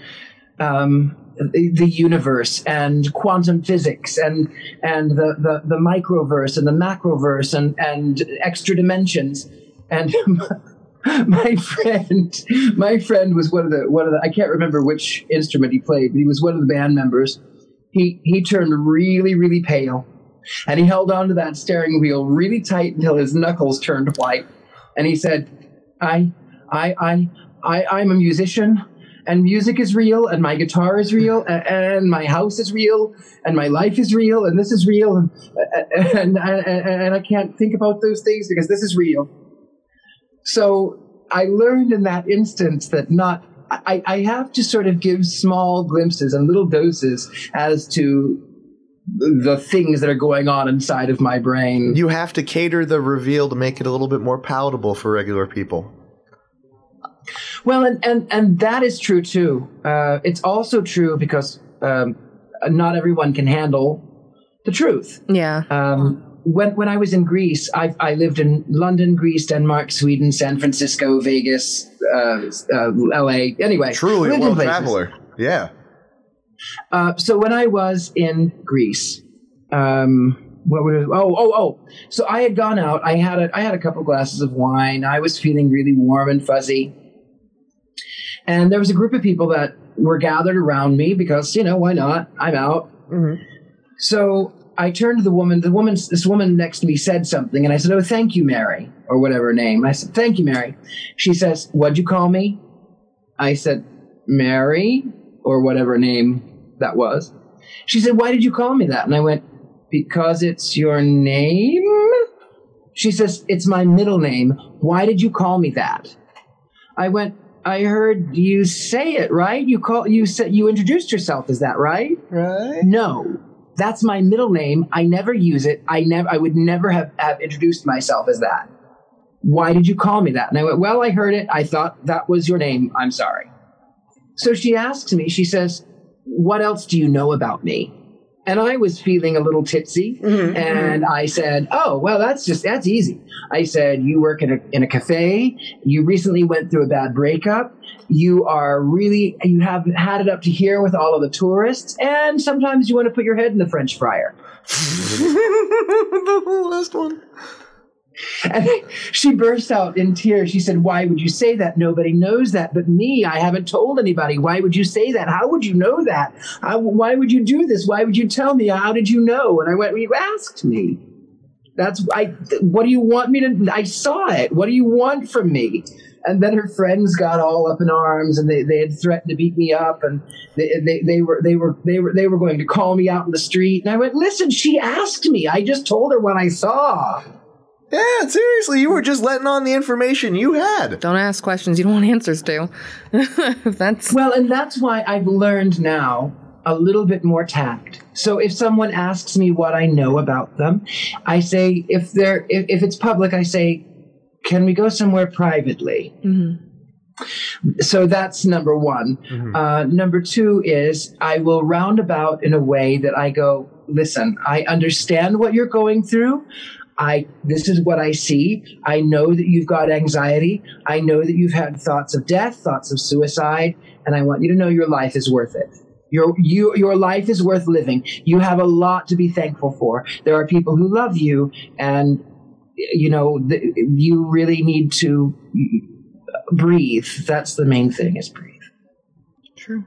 um, the, universe and quantum physics and and the, the, the microverse and the macroverse and, and extra dimensions. And <laughs> my friend, my friend was one of the one of the I can't remember which instrument he played, but he was one of the band members. He he turned really really pale and he held onto that steering wheel really tight until his knuckles turned white. And he said, I, I, I, I, I'm a musician and music is real and my guitar is real and, my house is real and my life is real and this is real and, and, and, and I can't think about those things because this is real. So I learned in that instance that not, I, I have to sort of give small glimpses and little doses as to the things that are going on inside of my brain. you have to cater the reveal to make it a little bit more palatable for regular people Well, and and, and that is true too. Uh, it's also true because um, not everyone can handle the truth. Yeah. Um, when when I was in Greece, I I lived in London, Greece, Denmark, Sweden, San Francisco, Vegas, uh, uh, L.A. Anyway, truly a world places. traveler Yeah. Uh, so when I was in Greece, um, what was oh oh oh so I had gone out. I had a I had a couple glasses of wine. I was feeling really warm and fuzzy, and there was a group of people that were gathered around me because you know why not? I'm out. Mm-hmm. So I turned to the woman. The woman, this woman next to me, said something, and I said, "Oh, thank you, Mary," or whatever her name. I said, "Thank you, Mary." She says, "What'd you call me?" I said, "Mary," or whatever name that was. She said, "Why did you call me that?" And I went, "Because it's your name." She says, "It's my middle name. Why did you call me that?" I went, "I heard you say it, right? You call you said you introduced yourself. Is that right?" Right. No, that's my middle name. I never use it. I never. I would never have, have introduced myself as that. Why did you call me that? And I went, well, I heard it. I thought that was your name. I'm sorry. So she asks me. She says, "What else do you know about me?" And I was feeling a little tipsy, mm-hmm. and mm-hmm. I said, "Oh, well, that's just that's easy." I said, "You work in a in a cafe. You recently went through a bad breakup. You are really you have had it up to here with all of the tourists, and sometimes you want to put your head in the French fryer." <laughs> the last one. And she burst out in tears. She said, Why would you say that? Nobody knows that but me. I haven't told anybody. Why would you say that? How would you know that? I, why would you do this? Why would you tell me? How did you know? And I went, well, You asked me. That's I. What do you want me to? I saw it. What do you want from me? And then her friends got all up in arms, and they, they had threatened to beat me up, and they, they, they were they were they were they were going to call me out in the street. And I went, listen, she asked me. I just told her what I saw. Yeah, seriously, you were just letting on the information you had. Don't ask questions you don't want answers to. <laughs> That's Well, and that's why I've learned now a little bit more tact. So if someone asks me what I know about them, I say if they're if, if it's public, I say, "Can we go somewhere privately?" So that's number one. Uh, number two is I will roundabout in a way that I go, listen, I understand what you're going through. I this is what I see. I know that you've got anxiety. I know that you've had thoughts of death, thoughts of suicide, and I want you to know your life is worth it. Your you your life is worth living. You have a lot to be thankful for. There are people who love you, and you know th- you really need to breathe. That's the main thing is breathe. true.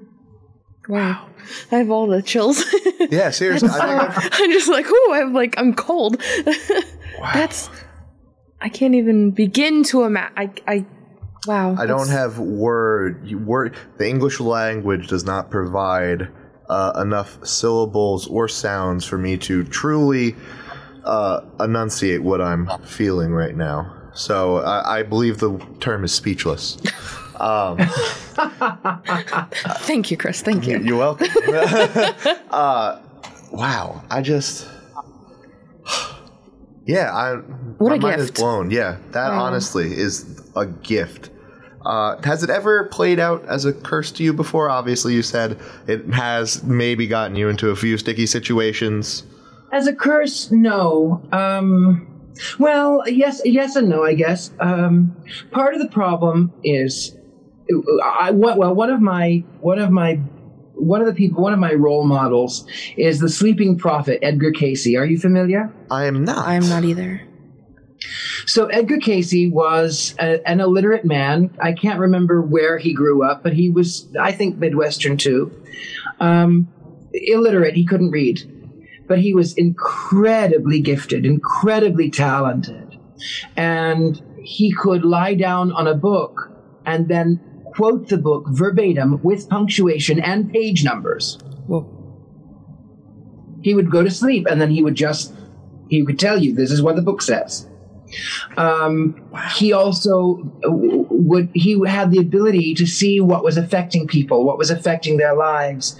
Wow. I have all the chills. <laughs> Yeah, seriously. I I'm just like, ooh, I'm like, I'm cold. <laughs> That's, I can't even begin to imagine. I, I, wow. I don't have word. you- Word. The English language does not provide uh, enough syllables or sounds for me to truly uh, enunciate what I'm feeling right now. So I, I believe the term is speechless. <laughs> Um, <laughs> Thank you, Criss. Thank you. you're welcome. <laughs> <laughs> uh, wow. I just. <sighs> Yeah, I. What my a mind gift. is blown. Yeah, that Wow. honestly is a gift. Uh, has it ever played out as a curse to you before? Obviously, you said it has maybe gotten you into a few sticky situations. As a curse, no. Um, well, yes, yes and no, I guess. Um, part of the problem is, I well, one of my one of my one of the people, one of my role models is the sleeping prophet Edgar Cayce. Are you familiar? I am not. I'm not either. So Edgar Cayce was a, an illiterate man. I can't remember where he grew up, but he was, I think, Midwestern too. Um, illiterate, he couldn't read, but he was incredibly gifted, incredibly talented, and he could lie down on a book and then quote the book verbatim with punctuation and page numbers. Whoa. He would go to sleep and then he would just he would tell you this is what the book says. Um, He also would he had the ability to see what was affecting people, what was affecting their lives,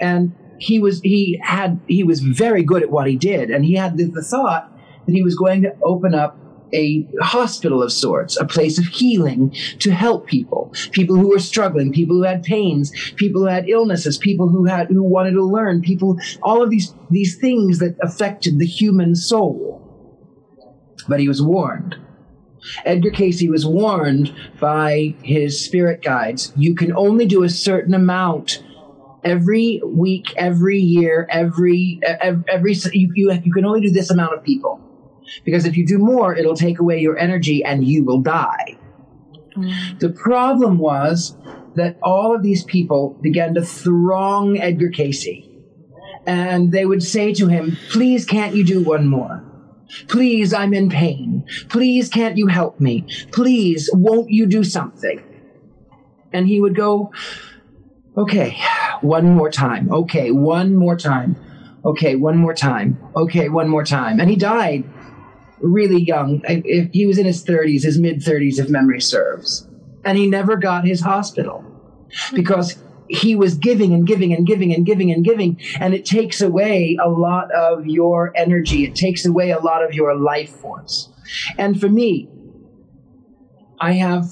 and he was he had he was very good at what he did, and he had the, the thought that he was going to open up a hospital of sorts, a place of healing to help people, people who were struggling, people who had pains, people who had illnesses, people who had who wanted to learn, people all of these these things that affected the human soul. But he was warned. Edgar Cayce was warned by his spirit guides. You can only do a certain amount every week, every year, every every, every you, you you can only do this amount of people because if you do more, it'll take away your energy and you will die. Mm. The problem was that all of these people began to throng Edgar Cayce. And they would say to him, Please, can't you do one more? Please, I'm in pain. Please, can't you help me? Please, won't you do something? And he would go, Okay, one more time. Okay, one more time. Okay, one more time. Okay, one more time. And he died really young. If he was in his 30s, his mid 30s, if memory serves. And he never got his hospital hmm. because he was giving and giving and giving and giving and giving. And it takes away a lot of your energy, it takes away a lot of your life force. And for me, I have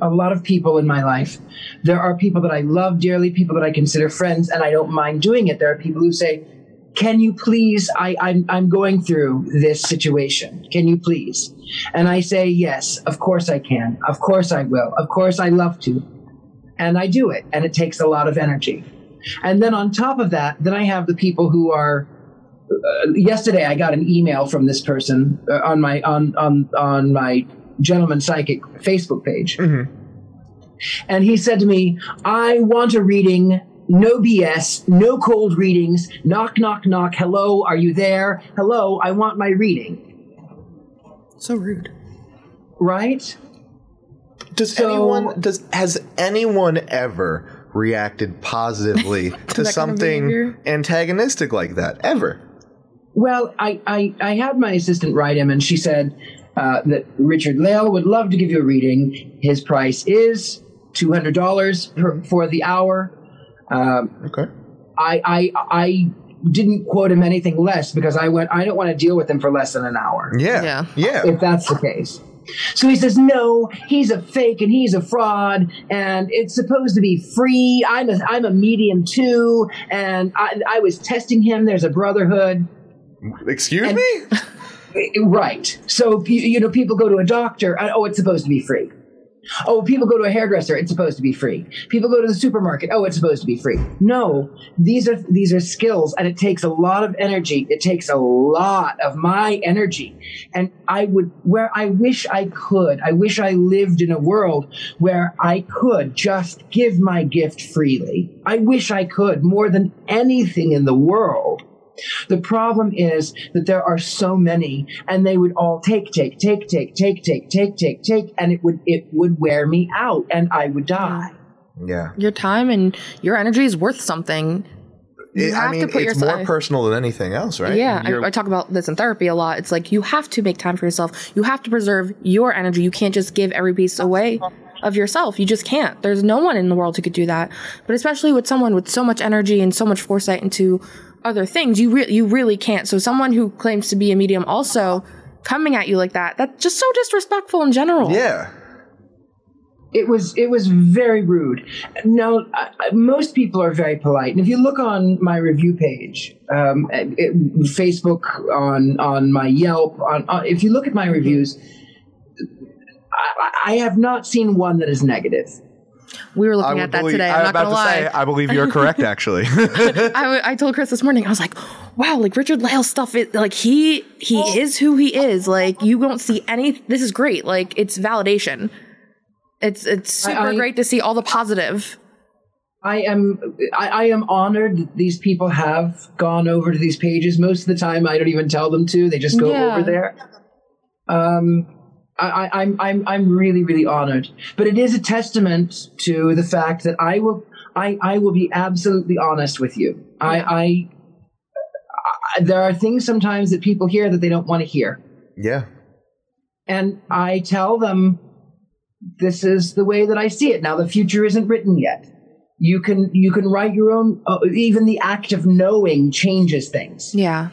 a lot of people in my life. There are people that I love dearly, people that I consider friends, and I don't mind doing it. There are people who say, can you please I, I'm, I'm going through this situation. Can you please? And i say yes of course i can. Of course i will. Of course i love to. And i do it and it takes a lot of energy. And then on top of that then i have the people who are uh, yesterday i got an email from this person uh, on my on on on my gentleman psychic facebook page. And he said to me i want a reading no BS, no cold readings. Knock, knock, knock. Hello, are you there? Hello, I want my reading. So rude. Right? Does So- anyone does has anyone ever reacted positively <laughs> to, that kind of something antagonistic like that? Ever? Well, I, I, I had my assistant write him, and she said uh, that Richard Lael would love to give you a reading. His price is $200 per, for the hour. Um, Okay. I, I, I didn't quote him anything less because I went, I don't want to deal with him for less than an hour. Yeah. Yeah. Yeah. if that's the case. So he says, no, he's a fake and he's a fraud and it's supposed to be free. I'm a, I'm a medium too. And I, I was testing him. There's a brotherhood. Excuse And- me? <laughs> Right. So, you, you know, people go to a doctor. uh, Oh, it's supposed to be free. Oh, people go to a hairdresser. It's supposed to be free. People go to the supermarket. Oh, it's supposed to be free. No, these are these are skills, and it takes a lot of energy. It takes a lot of my energy, and I would where I wish I could. I wish I lived in a world where I could just give my gift freely. I wish I could more than anything in the world. The problem is that there are so many, and they would all take, take, take, take, take, take, take, take, take, and it would it would wear me out, and I would die. Yeah. Your time and your energy is worth something. You It- have I mean, to put it's yourself. more personal than anything else, right? Yeah, I, I talk about this in therapy a lot. It's like you have to make time for yourself. You have to preserve your energy. You can't just give every piece away of yourself. You just can't. There's no one in the world who could do that. But especially with someone with so much energy and so much foresight into other things, you re- you really can't. So someone who claims to be a medium also coming at you like that, that's just so disrespectful in general. yeah. It was it was very rude. Now, I, I- most people are very polite, and if you look on my review page, um, it, Facebook, on on my Yelp, on, on if you look at my reviews, I, I have not seen one that is negative. We were looking would at that believe, today. I I'm was not about gonna to lie. say, I believe you're correct, <laughs> actually. I, w- I told Criss this morning, I was like, wow, like Richard Lael stuff, it, like he, he is who he is. Like you don't see any, this is great. Like it's validation. It's, it's super I- great to see all the positive. I am I, I am honored that these people have gone over to these pages. Most of the time, I don't even tell them to; they just go Yeah. over there. Um, I, I, I'm I'm I'm really really honored. But it is a testament to the fact that I will I I will be absolutely honest with you. I, I, I there are things sometimes that people hear that they don't want to hear, yeah. and I tell them this is the way that I see it. Now the future isn't written yet. You can you can write your own. Uh, even the act of knowing changes things. Yeah.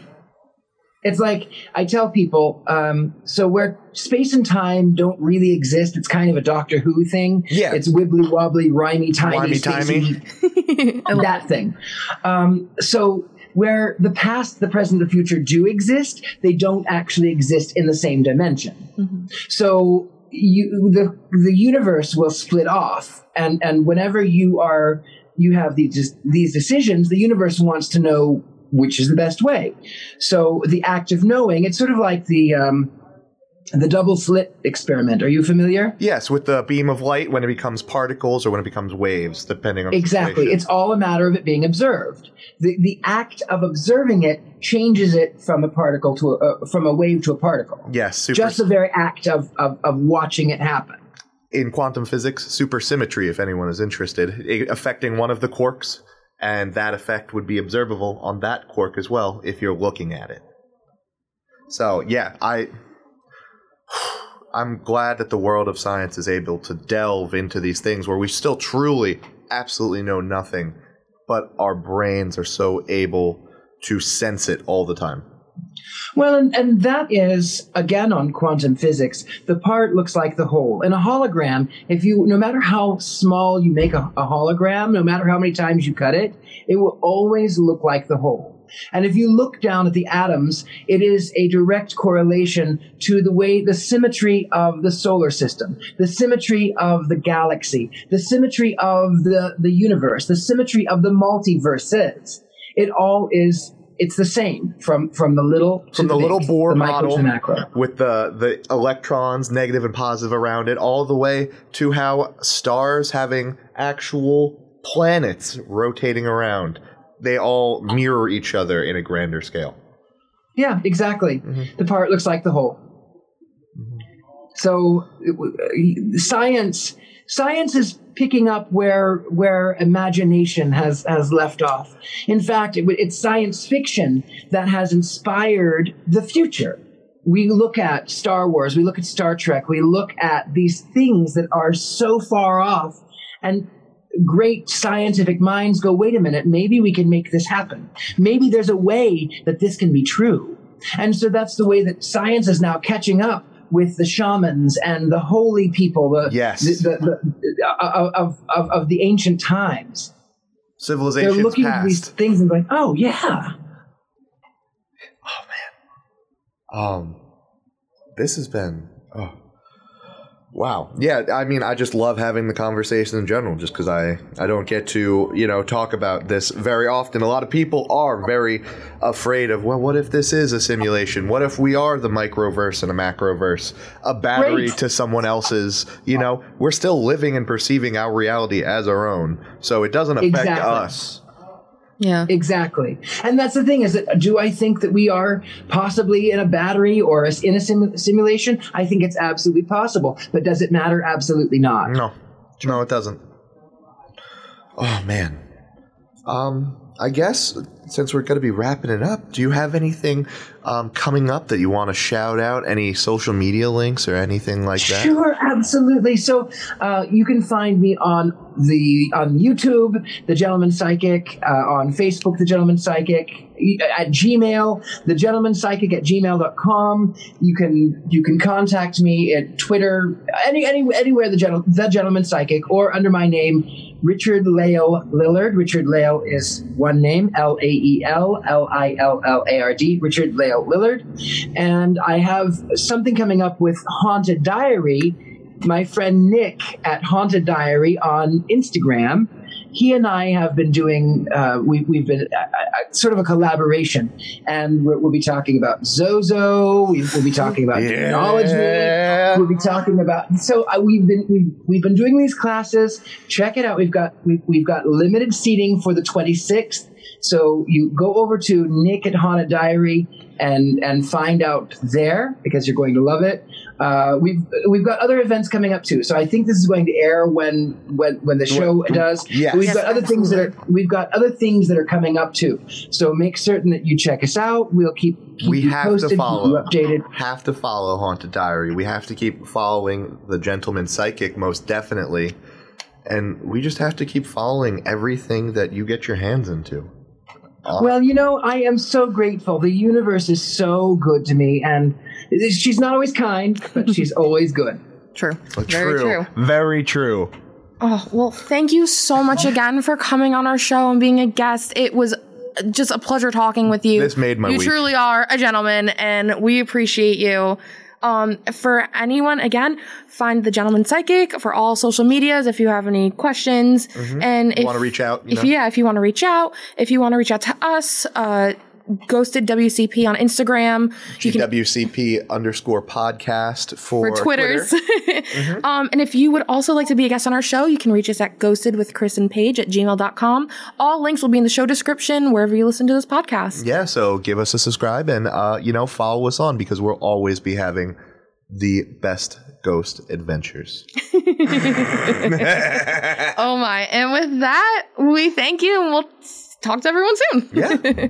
It's like I tell people. Um, so where space and time don't really exist, it's kind of a Doctor Who thing. Yeah. it's wibbly wobbly, rhymey timey, Wimey-timey. spacey, <laughs> that thing. Um, so where the past, the present, the future do exist, they don't actually exist in the same dimension. So you the the universe will split off, and and whenever you are you have these these decisions, the universe wants to know which is the best way. So the act of knowing, it's sort of like the um, the double slit experiment. Are you familiar? Yes, with the beam of light when it becomes particles or when it becomes waves, depending on Exactly. It's all a matter of it being observed. The the act of observing it changes it from a particle to a, uh, from a wave to a particle. yes, super, Just the very act of, of, of watching it happen. in quantum physics, supersymmetry, if anyone is interested, affecting one of the quarks, and that effect would be observable on that quark as well if you're looking at it. So yeah, I I'm glad that the world of science is able to delve into these things where we still truly absolutely know nothing, but our brains are so able to sense it all the time. Well, and, and that is again on quantum physics. The part looks like the whole. In a hologram, if you, no matter how small you make a, a hologram, no matter how many times you cut it, it will always look like the whole. And if you look down at the atoms, it is a direct correlation to the way the symmetry of the solar system, the symmetry of the galaxy, the symmetry of the, the universe, the symmetry of the multiverses. It all is it's the same from from the little From the big, little Bohr the model to macro. with the the electrons negative and positive around it all the way to how stars having actual planets rotating around they all mirror each other in a grander scale Yeah, exactly. The part looks like the whole. So w- uh, science science is picking up where where imagination has has left off. In fact, it, it's science fiction that has inspired the future. We look at Star Wars, we look at Star Trek, we look at these things that are so far off and great scientific minds go, wait a minute, maybe we can make this happen. Maybe there's a way that this can be true. And so that's the way that science is now catching up with the shamans and the holy people, the, Yes. the, the, the, uh, of, of, of the ancient times. Civilization. They're looking at these past things and going, oh, yeah. Oh, man. um this has been oh wow. Yeah i mean i just love having the conversation in general just because i i don't get to you know talk about this very often. A lot of people are very afraid of well what if this is a simulation? What if we are the microverse and a macroverse a battery Great. to someone else's you know? We're still living and perceiving our reality as our own so it doesn't affect Exactly. us Yeah. Exactly. And that's the thing is that do I think that we are possibly in a battery or in a sim- simulation? I think it's absolutely possible. But does it matter? Absolutely not. No, no, it doesn't. Oh man. Um, I guess since we're going to be wrapping it up, do you have anything um, coming up that you want to shout out? Any social media links or anything like that? Sure, absolutely. So uh, you can find me on the on YouTube, The Gentleman Psychic, uh, on Facebook, The Gentleman Psychic, at Gmail, The Gentleman Psychic at gmail.com. You can you can contact me at Twitter, any, any anywhere the Gentle, the Gentleman Psychic, or under my name, Richard Lael Lillard. Richard Lael is one name, L A E L L I L L A R D. Richard Lael Lillard, and I have something coming up with Haunted Diary my friend Nick at Haunted Diary on Instagram. He and I have been doing, uh, we, we've been uh, uh, sort of a collaboration, and we're, we'll be talking about Zozo. We, we'll be talking about technology. We'll be talking about. So uh, we've been we've, we've been doing these classes. Check it out. We've got we've, we've got limited seating for the 26th. So you go over to Nick at Haunted Diary and and find out there because you're going to love it. Uh, we've we've got other events coming up too. So I think this is going to air when when when the show does. Yes. We've Yes, got other things that are we've got other things that are coming up too. So make certain that you check us out. We'll keep, keep We you have to posted, keep follow. you updated. Have to follow Haunted Diary. We have to keep following the Gentleman Psychic most definitely, and we just have to keep following everything that you get your hands into. Well, you know, I am so grateful. The universe is so good to me, and she's not always kind, but she's always good. True. Very true. Very true. Oh, well, thank you so much again for coming on our show and being a guest. It was just a pleasure talking with you. This made my You week. truly are a gentleman, and we appreciate you. Um, for anyone, again, find the gentleman psychic for all social medias if you have any questions. And if you Want to reach out? You if know? yeah, if you want to reach out, if you want to reach out to us, uh, Ghosted WCP on Instagram. You can GWCP underscore podcast for, for Twitters. Twitter. <laughs> um, and if you would also like to be a guest on our show, you can reach us at ghosted with Criss and Paige at gmail.com. All links will be in the show description wherever you listen to this podcast. Yeah, so give us a subscribe and uh, you know follow us on because we'll always be having the best ghost adventures. <laughs> <laughs> Oh my. And with that, we thank you and we'll talk to everyone soon. yeah.